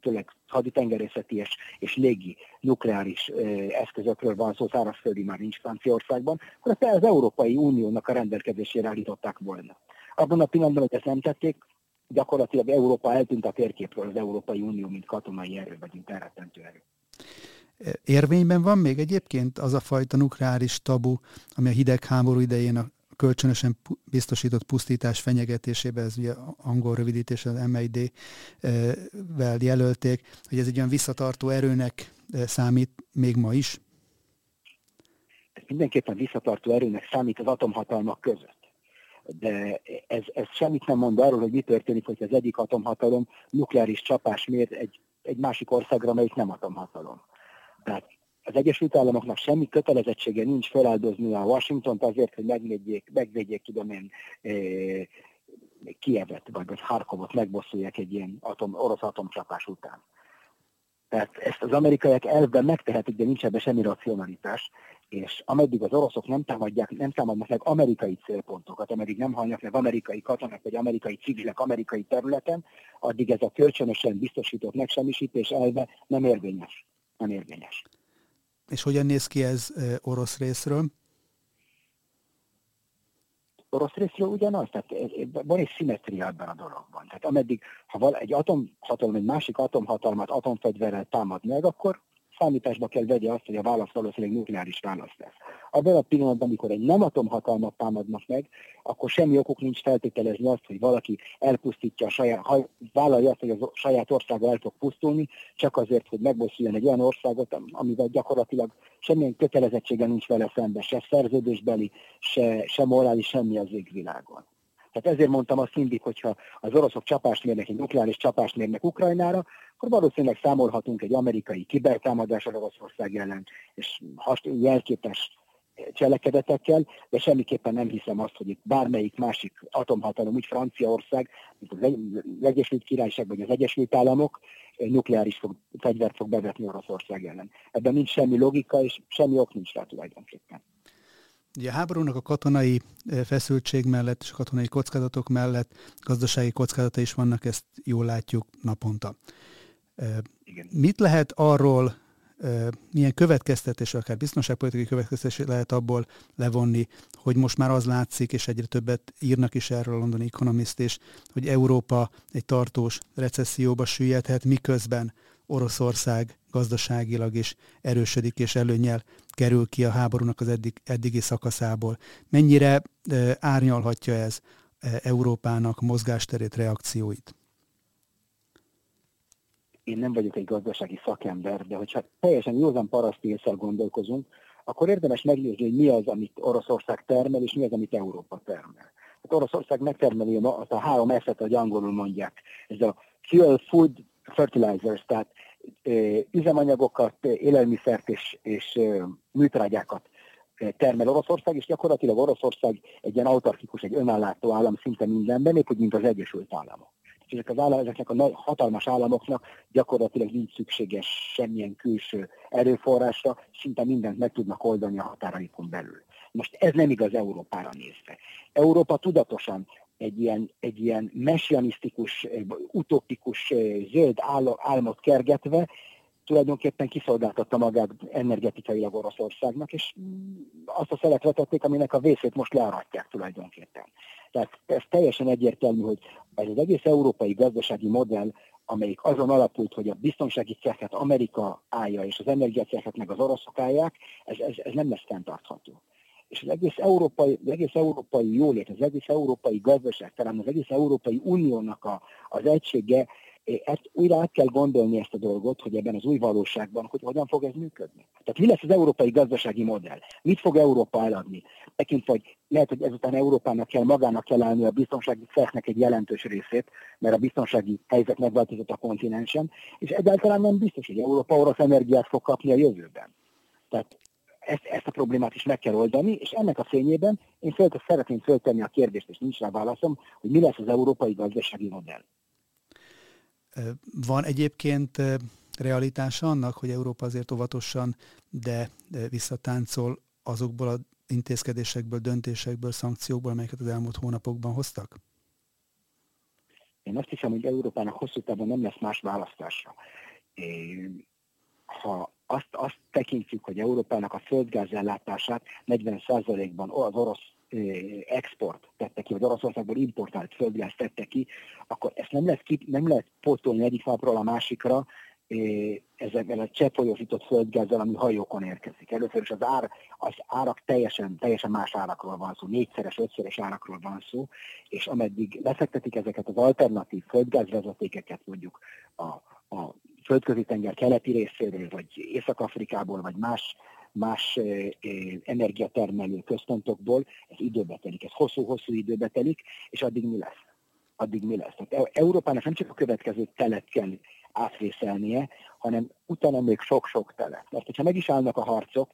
Tényleg haditengerészeti és, és légi nukleáris eszközökről van szó, szárazföldi már nincs Franciaországban, akkor ezt az Európai Uniónak a rendelkezésére állították volna. Abban a pillanatban, hogy ezt nem tették, gyakorlatilag Európa eltűnt a térképről, az Európai Unió, mint katonai erő, vagy mint elrettentő erő. Érvényben van még egyébként az a fajta nukleáris tabu, ami a hidegháború idején a kölcsönösen biztosított pusztítás fenyegetésébe, ez ugye angol rövidítés, az MID-vel jelölték, hogy ez egy olyan visszatartó erőnek számít még ma is? Ez mindenképpen visszatartó erőnek számít az atomhatalmak között. De ez, ez semmit nem mond arról, hogy mi történik, hogy az egyik atomhatalom nukleáris csapás mér egy, egy másik országra, melyik nem atomhatalom. Tehát az Egyesült Államoknak semmi kötelezettsége nincs feláldozni a Washington azért, hogy megvédjék, megvédjék tudom én, e, Kievet vagy, vagy Harkovot megbosszulják egy ilyen atom, orosz atomcsapás után. Tehát ezt az amerikaiak elvben megtehetik, de nincs ebben semmi racionalitás, és ameddig az oroszok nem támadják, nem támadnak meg amerikai célpontokat, ameddig nem halnak meg amerikai katonák vagy amerikai civilek amerikai területen, addig ez a kölcsönösen biztosított megsemmisítés elve nem érvényes. Nem érvényes. És hogyan néz ki ez orosz részről? orosz részről ugyanaz, tehát van egy szimetria ebben a dologban. Tehát ameddig, ha val, egy atomhatalom egy másik atomhatalmat atomfegyverrel támad meg, akkor számításba kell vegye azt, hogy a válasz valószínűleg nukleáris válasz lesz. Abban a pillanatban, amikor egy nem atomhatalmat támadnak meg, akkor semmi okuk nincs feltételezni azt, hogy valaki elpusztítja a saját, ha vállalja azt, hogy a saját országa el fog pusztulni, csak azért, hogy megbosszuljon egy olyan országot, amivel gyakorlatilag semmilyen kötelezettsége nincs vele szemben, se szerződésbeli, se, se morális, semmi az égvilágon. Tehát ezért mondtam azt mindig, hogyha az oroszok csapást mérnek, egy nukleáris csapást mérnek Ukrajnára, akkor valószínűleg számolhatunk egy amerikai kibertámadásra Oroszország ellen, és jelképes cselekedetekkel, de semmiképpen nem hiszem azt, hogy itt bármelyik másik atomhatalom, úgy Franciaország, mint az Egyesült Királyság vagy az Egyesült Államok nukleáris fog, fegyvert fog bevetni Oroszország ellen. Ebben nincs semmi logika, és semmi ok nincs rá tulajdonképpen. Ugye a háborúnak a katonai feszültség mellett és a katonai kockázatok mellett gazdasági kockázata is vannak, ezt jól látjuk naponta. Igen. Mit lehet arról, milyen következtetés, akár biztonságpolitikai következtetés lehet abból levonni, hogy most már az látszik, és egyre többet írnak is erről a London Economist is, hogy Európa egy tartós recesszióba süllyedhet, miközben Oroszország gazdaságilag is erősödik és előnyel kerül ki a háborúnak az eddig, eddigi szakaszából. Mennyire árnyalhatja ez Európának mozgásterét, reakcióit? Én nem vagyok egy gazdasági szakember, de hogyha teljesen józan paraszti észre gondolkozunk, akkor érdemes megnézni, hogy mi az, amit Oroszország termel, és mi az, amit Európa termel. Hát Oroszország megtermeli azt a három eszet, hogy angolul mondják. Ez a fuel, food, fertilizers, tehát üzemanyagokat, élelmiszert és, és műtrágyákat termel Oroszország, és gyakorlatilag Oroszország egy ilyen autarkikus, egy önállátó állam szinte mindenben, épp úgy, mint az Egyesült Államok. És ezek az állam, ezeknek a nagy, hatalmas államoknak gyakorlatilag nincs szükséges semmilyen külső erőforrásra, szinte mindent meg tudnak oldani a határaikon belül. Most ez nem igaz Európára nézve. Európa tudatosan egy ilyen, egy ilyen messianisztikus, utopikus zöld álmot kergetve tulajdonképpen kiszolgáltatta magát energetikailag Oroszországnak, és azt a szelet vetették, aminek a vészét most learatják tulajdonképpen. Tehát ez teljesen egyértelmű, hogy ez az egész európai gazdasági modell, amelyik azon alapult, hogy a biztonsági cechet Amerika állja, és az energiacechet meg az oroszok állják, ez, ez, ez nem lesz fenntartható és az egész európai, az egész európai jólét, az egész európai gazdaság, talán az egész Európai Uniónak a, az egysége, ezt újra át kell gondolni ezt a dolgot, hogy ebben az új valóságban, hogy hogyan fog ez működni. Tehát mi lesz az európai gazdasági modell? Mit fog Európa eladni? Tekintve, hogy lehet, hogy ezután Európának kell magának kell állni a biztonsági cechnek egy jelentős részét, mert a biztonsági helyzet megváltozott a kontinensen, és egyáltalán nem biztos, hogy Európa orosz energiát fog kapni a jövőben. Tehát ezt, ezt a problémát is meg kell oldani, és ennek a fényében én föl, szeretném föltenni a kérdést, és nincs rá válaszom, hogy mi lesz az európai gazdasági modell. Van egyébként realitása annak, hogy Európa azért óvatosan, de visszatáncol azokból az intézkedésekből, döntésekből, szankciókból, amelyeket az elmúlt hónapokban hoztak? Én azt hiszem, hogy Európának hosszú távon nem lesz más választása. Ha azt, azt tekintjük, hogy Európának a földgázellátását 40%-ban az orosz export tette ki, vagy Oroszországból importált földgáz tette ki, akkor ezt nem lehet, ki, nem lehet pótolni egyik napról a másikra ezekben a cseppfolyósított földgázzal, ami hajókon érkezik. Először is az, ár, az árak teljesen, teljesen más árakról van szó, négyszeres, ötszeres árakról van szó, és ameddig lefektetik ezeket az alternatív földgázvezetékeket mondjuk a, a földközi tenger keleti részéről, vagy Észak-Afrikából, vagy más, más energiatermelő központokból, ez időbe telik, ez hosszú-hosszú időbe telik, és addig mi lesz? Addig mi lesz? Tehát e- Európának nem csak a következő telet kell átvészelnie, hanem utána még sok-sok telet. Mert hogyha meg is állnak a harcok,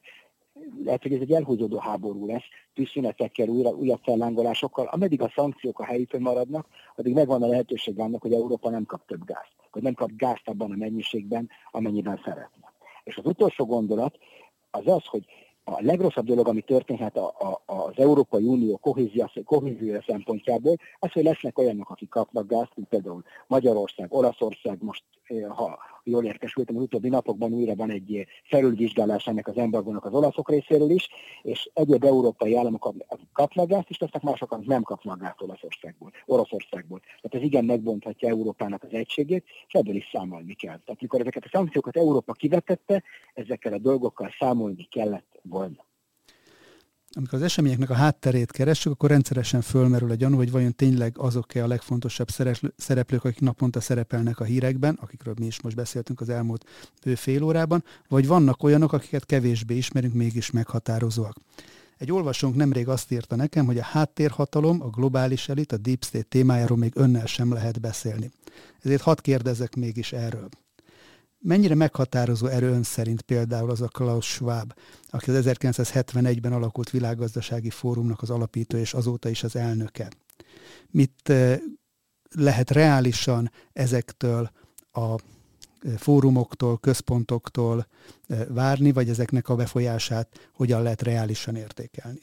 lehet, hogy ez egy elhúzódó háború lesz, tűzszünetekkel, újra, újabb fellángolásokkal, ameddig a szankciók a helyükön maradnak, addig megvan a lehetőség annak, hogy Európa nem kap több gázt, hogy nem kap gázt abban a mennyiségben, amennyiben szeretne. És az utolsó gondolat az az, hogy a legrosszabb dolog, ami történhet a, a, az Európai Unió kohéziója szempontjából, az, hogy lesznek olyanok, akik kapnak gázt, mint például Magyarország, Olaszország, most ha jól értesültem, az utóbbi napokban újra van egy felülvizsgálás ennek az embargónak az olaszok részéről is, és egyéb európai államok kapnak gázt, és lesznek mások, nem kapnak gázt Olaszországból, Oroszországból. Tehát ez igen megbonthatja Európának az egységét, és ebből is számolni kell. Tehát mikor ezeket a szankciókat Európa kivetette, ezekkel a dolgokkal számolni kellett volna amikor az eseményeknek a hátterét keressük, akkor rendszeresen fölmerül a gyanú, hogy vajon tényleg azok-e a legfontosabb szereplők, akik naponta szerepelnek a hírekben, akikről mi is most beszéltünk az elmúlt fél órában, vagy vannak olyanok, akiket kevésbé ismerünk, mégis meghatározóak. Egy olvasónk nemrég azt írta nekem, hogy a háttérhatalom, a globális elit, a deep state témájáról még önnel sem lehet beszélni. Ezért hadd kérdezek mégis erről. Mennyire meghatározó erő ön szerint például az a Klaus Schwab, aki az 1971-ben alakult világgazdasági fórumnak az alapító és azóta is az elnöke? Mit eh, lehet reálisan ezektől a fórumoktól, központoktól várni, vagy ezeknek a befolyását hogyan lehet reálisan értékelni?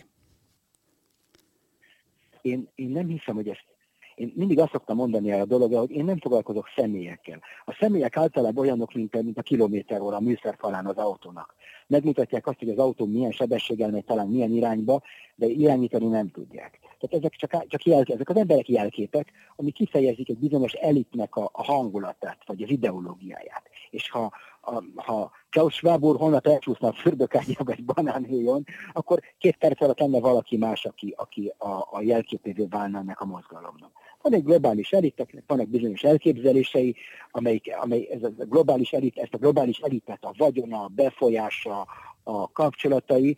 Én, én nem hiszem, hogy ezt én mindig azt szoktam mondani el a dologra, hogy én nem foglalkozok személyekkel. A személyek általában olyanok, mint, mint a kilométer óra a műszerfalán az autónak. Megmutatják azt, hogy az autó milyen sebességgel megy, talán milyen irányba, de irányítani nem tudják. Tehát ezek csak, csak jel, ezek az emberek jelképek, ami kifejezik egy bizonyos elitnek a, a hangulatát, vagy az ideológiáját. És ha, a, ha Klaus Schwab úr holnap elcsúszna a fürdőkártyába egy banánhéjon, akkor két perc alatt lenne valaki más, aki, aki a, a jelképévé válna ennek a mozgalomnak. Van egy globális eliteknek, vannak bizonyos elképzelései, amelyik, amely ez a globális elit, ezt a globális elitet a vagyona, a befolyása, a kapcsolatai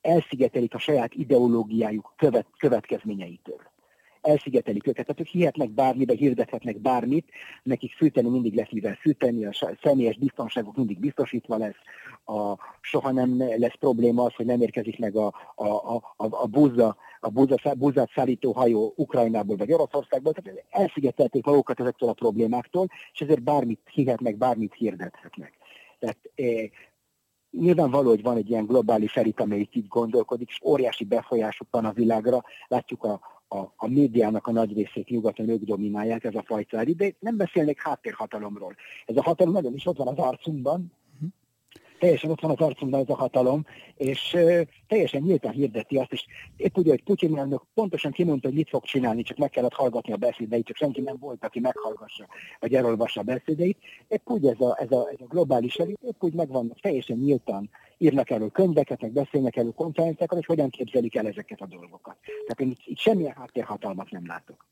elszigetelik a saját ideológiájuk követ, következményeitől elszigetelik őket, tehát ők hihetnek bármibe, hirdethetnek bármit, nekik fűteni mindig lesz mivel fűteni, a személyes biztonságuk mindig biztosítva lesz, a, soha nem lesz probléma az, hogy nem érkezik meg a, a, a, a buzza, a buzzát szállító hajó Ukrajnából vagy Oroszországból, tehát elszigetelték magukat ezektől a problémáktól, és ezért bármit hihetnek, bármit hirdethetnek. Tehát eh, nyilvánvaló, hogy van egy ilyen globális elit, amelyik így gondolkodik, és óriási befolyásuk van a világra. Látjuk a, a, a médiának a nagy részét nyugaton ők dominálják, ez a fajta de nem beszélnek háttérhatalomról. Ez a hatalom nagyon is ott van az arcunkban, teljesen ott van az arcunkban ez a hatalom, és teljesen nyíltan hirdeti azt, és épp ugye, hogy Putyin elnök pontosan kimondta, hogy mit fog csinálni, csak meg kellett hallgatni a beszédeit, csak senki nem volt, aki meghallgassa, vagy elolvassa a beszédeit. Épp úgy ez a, ez a, ez a globális elit, épp úgy megvannak teljesen nyíltan, írnak elő könyveket, meg beszélnek elő konferenciákat, és hogyan képzelik el ezeket a dolgokat. Tehát én itt, itt semmilyen háttérhatalmat nem látok.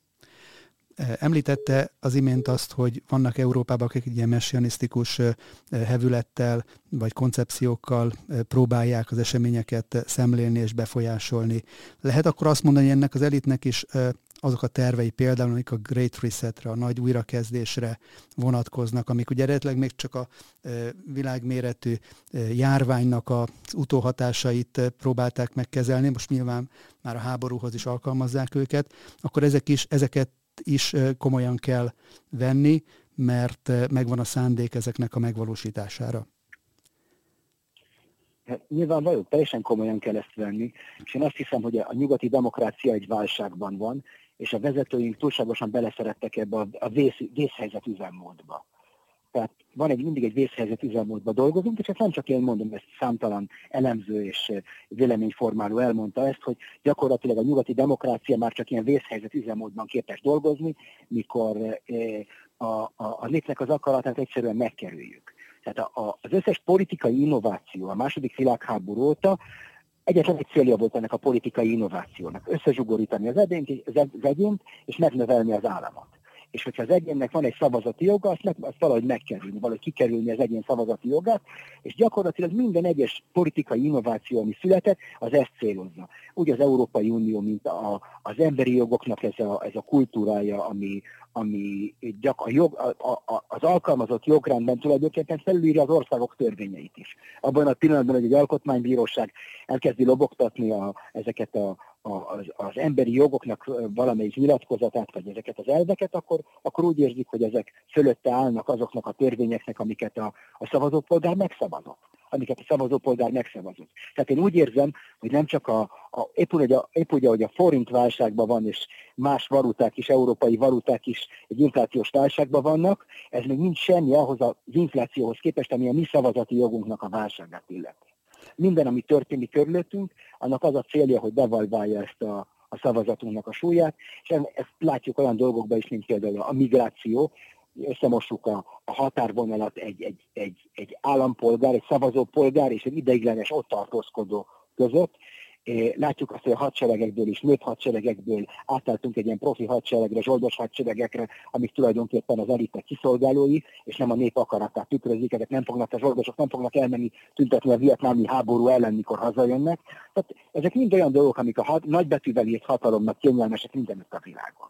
Említette az imént azt, hogy vannak Európában, akik ilyen messianisztikus hevülettel vagy koncepciókkal próbálják az eseményeket szemlélni és befolyásolni. Lehet akkor azt mondani, hogy ennek az elitnek is azok a tervei például, amik a Great Resetre, a nagy újrakezdésre vonatkoznak, amik ugye eredetileg még csak a világméretű járványnak az utóhatásait próbálták megkezelni, most nyilván már a háborúhoz is alkalmazzák őket, akkor ezek is, ezeket is komolyan kell venni, mert megvan a szándék ezeknek a megvalósítására. Hát nyilvánvaló, teljesen komolyan kell ezt venni, és én azt hiszem, hogy a nyugati demokrácia egy válságban van, és a vezetőink túlságosan beleszerettek ebbe a vész, vészhelyzet üzemmódba. Tehát van egy, mindig egy vészhelyzet üzemmódban dolgozunk, és ezt nem csak én mondom, ezt számtalan elemző és eh, véleményformáló elmondta ezt, hogy gyakorlatilag a nyugati demokrácia már csak ilyen vészhelyzet üzemmódban képes dolgozni, mikor eh, a, a, a népnek az akaratát egyszerűen megkerüljük. Tehát a, a, az összes politikai innováció a második világháború óta egyetlen egy célja volt ennek a politikai innovációnak. Összezsugorítani az egyént, az egyént és megnövelni az államot és hogyha az egyénnek van egy szavazati joga, azt, meg, azt valahogy megkerülni, valahogy kikerülni az egyén szavazati jogát, és gyakorlatilag minden egyes politikai innováció, ami született, az ezt célozza. Úgy az Európai Unió, mint a, az emberi jogoknak ez a, ez a kultúrája, ami, ami gyak, a jog, a, a, az alkalmazott jogrendben tulajdonképpen felülírja az országok törvényeit is. Abban a pillanatban, hogy egy alkotmánybíróság elkezdi lobogtatni a, ezeket a, az, az emberi jogoknak valamelyik nyilatkozatát, vagy ezeket az elveket, akkor, akkor úgy érzik, hogy ezek fölötte állnak azoknak a törvényeknek, amiket a, a szavazópolgár megszavazott amiket a szavazópolgár megszavazott. Tehát én úgy érzem, hogy nem csak a, a épp, úgy, a, épp úgy, ahogy a forint válságban van, és más valuták is, európai valuták is egy inflációs válságban vannak, ez még nincs semmi ahhoz az inflációhoz képest, ami a mi szavazati jogunknak a válságát illeti minden, ami történik körülöttünk, annak az a célja, hogy devalválja ezt a, a szavazatunknak a súlyát, és ezt látjuk olyan dolgokban is, mint például a migráció, összemossuk a, a határvonalat egy, egy, egy, egy állampolgár, egy szavazópolgár és egy ideiglenes ott tartózkodó között, Látjuk azt, hogy a hadseregekből is, nőtt hadseregekből átálltunk egy ilyen profi hadseregre, zsoldos hadseregekre, amik tulajdonképpen az elitek kiszolgálói, és nem a nép akaratát tükrözik, ezek nem fognak, a zsoldosok nem fognak elmenni tüntetni a vietnámi háború ellen, mikor hazajönnek. Tehát ezek mind olyan dolgok, amik a hat, nagybetűvel írt hatalomnak kényelmesek mindenütt a világon.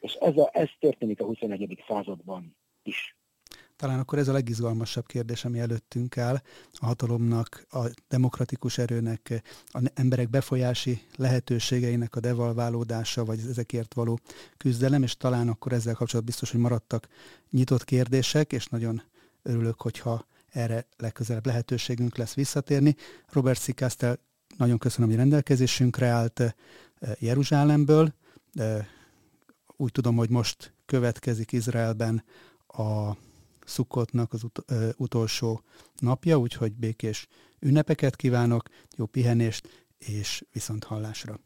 És ez, a, ez történik a 21. században is. Talán akkor ez a legizgalmasabb kérdés, ami előttünk áll, a hatalomnak, a demokratikus erőnek, a emberek befolyási lehetőségeinek a devalválódása, vagy ezekért való küzdelem, és talán akkor ezzel kapcsolatban biztos, hogy maradtak nyitott kérdések, és nagyon örülök, hogyha erre legközelebb lehetőségünk lesz visszatérni. Robert Szikasztel nagyon köszönöm, hogy rendelkezésünkre állt eh, Jeruzsálemből. Úgy tudom, hogy most következik Izraelben a Szukkotnak az ut- ö, utolsó napja, úgyhogy békés ünnepeket kívánok, jó pihenést és viszont hallásra.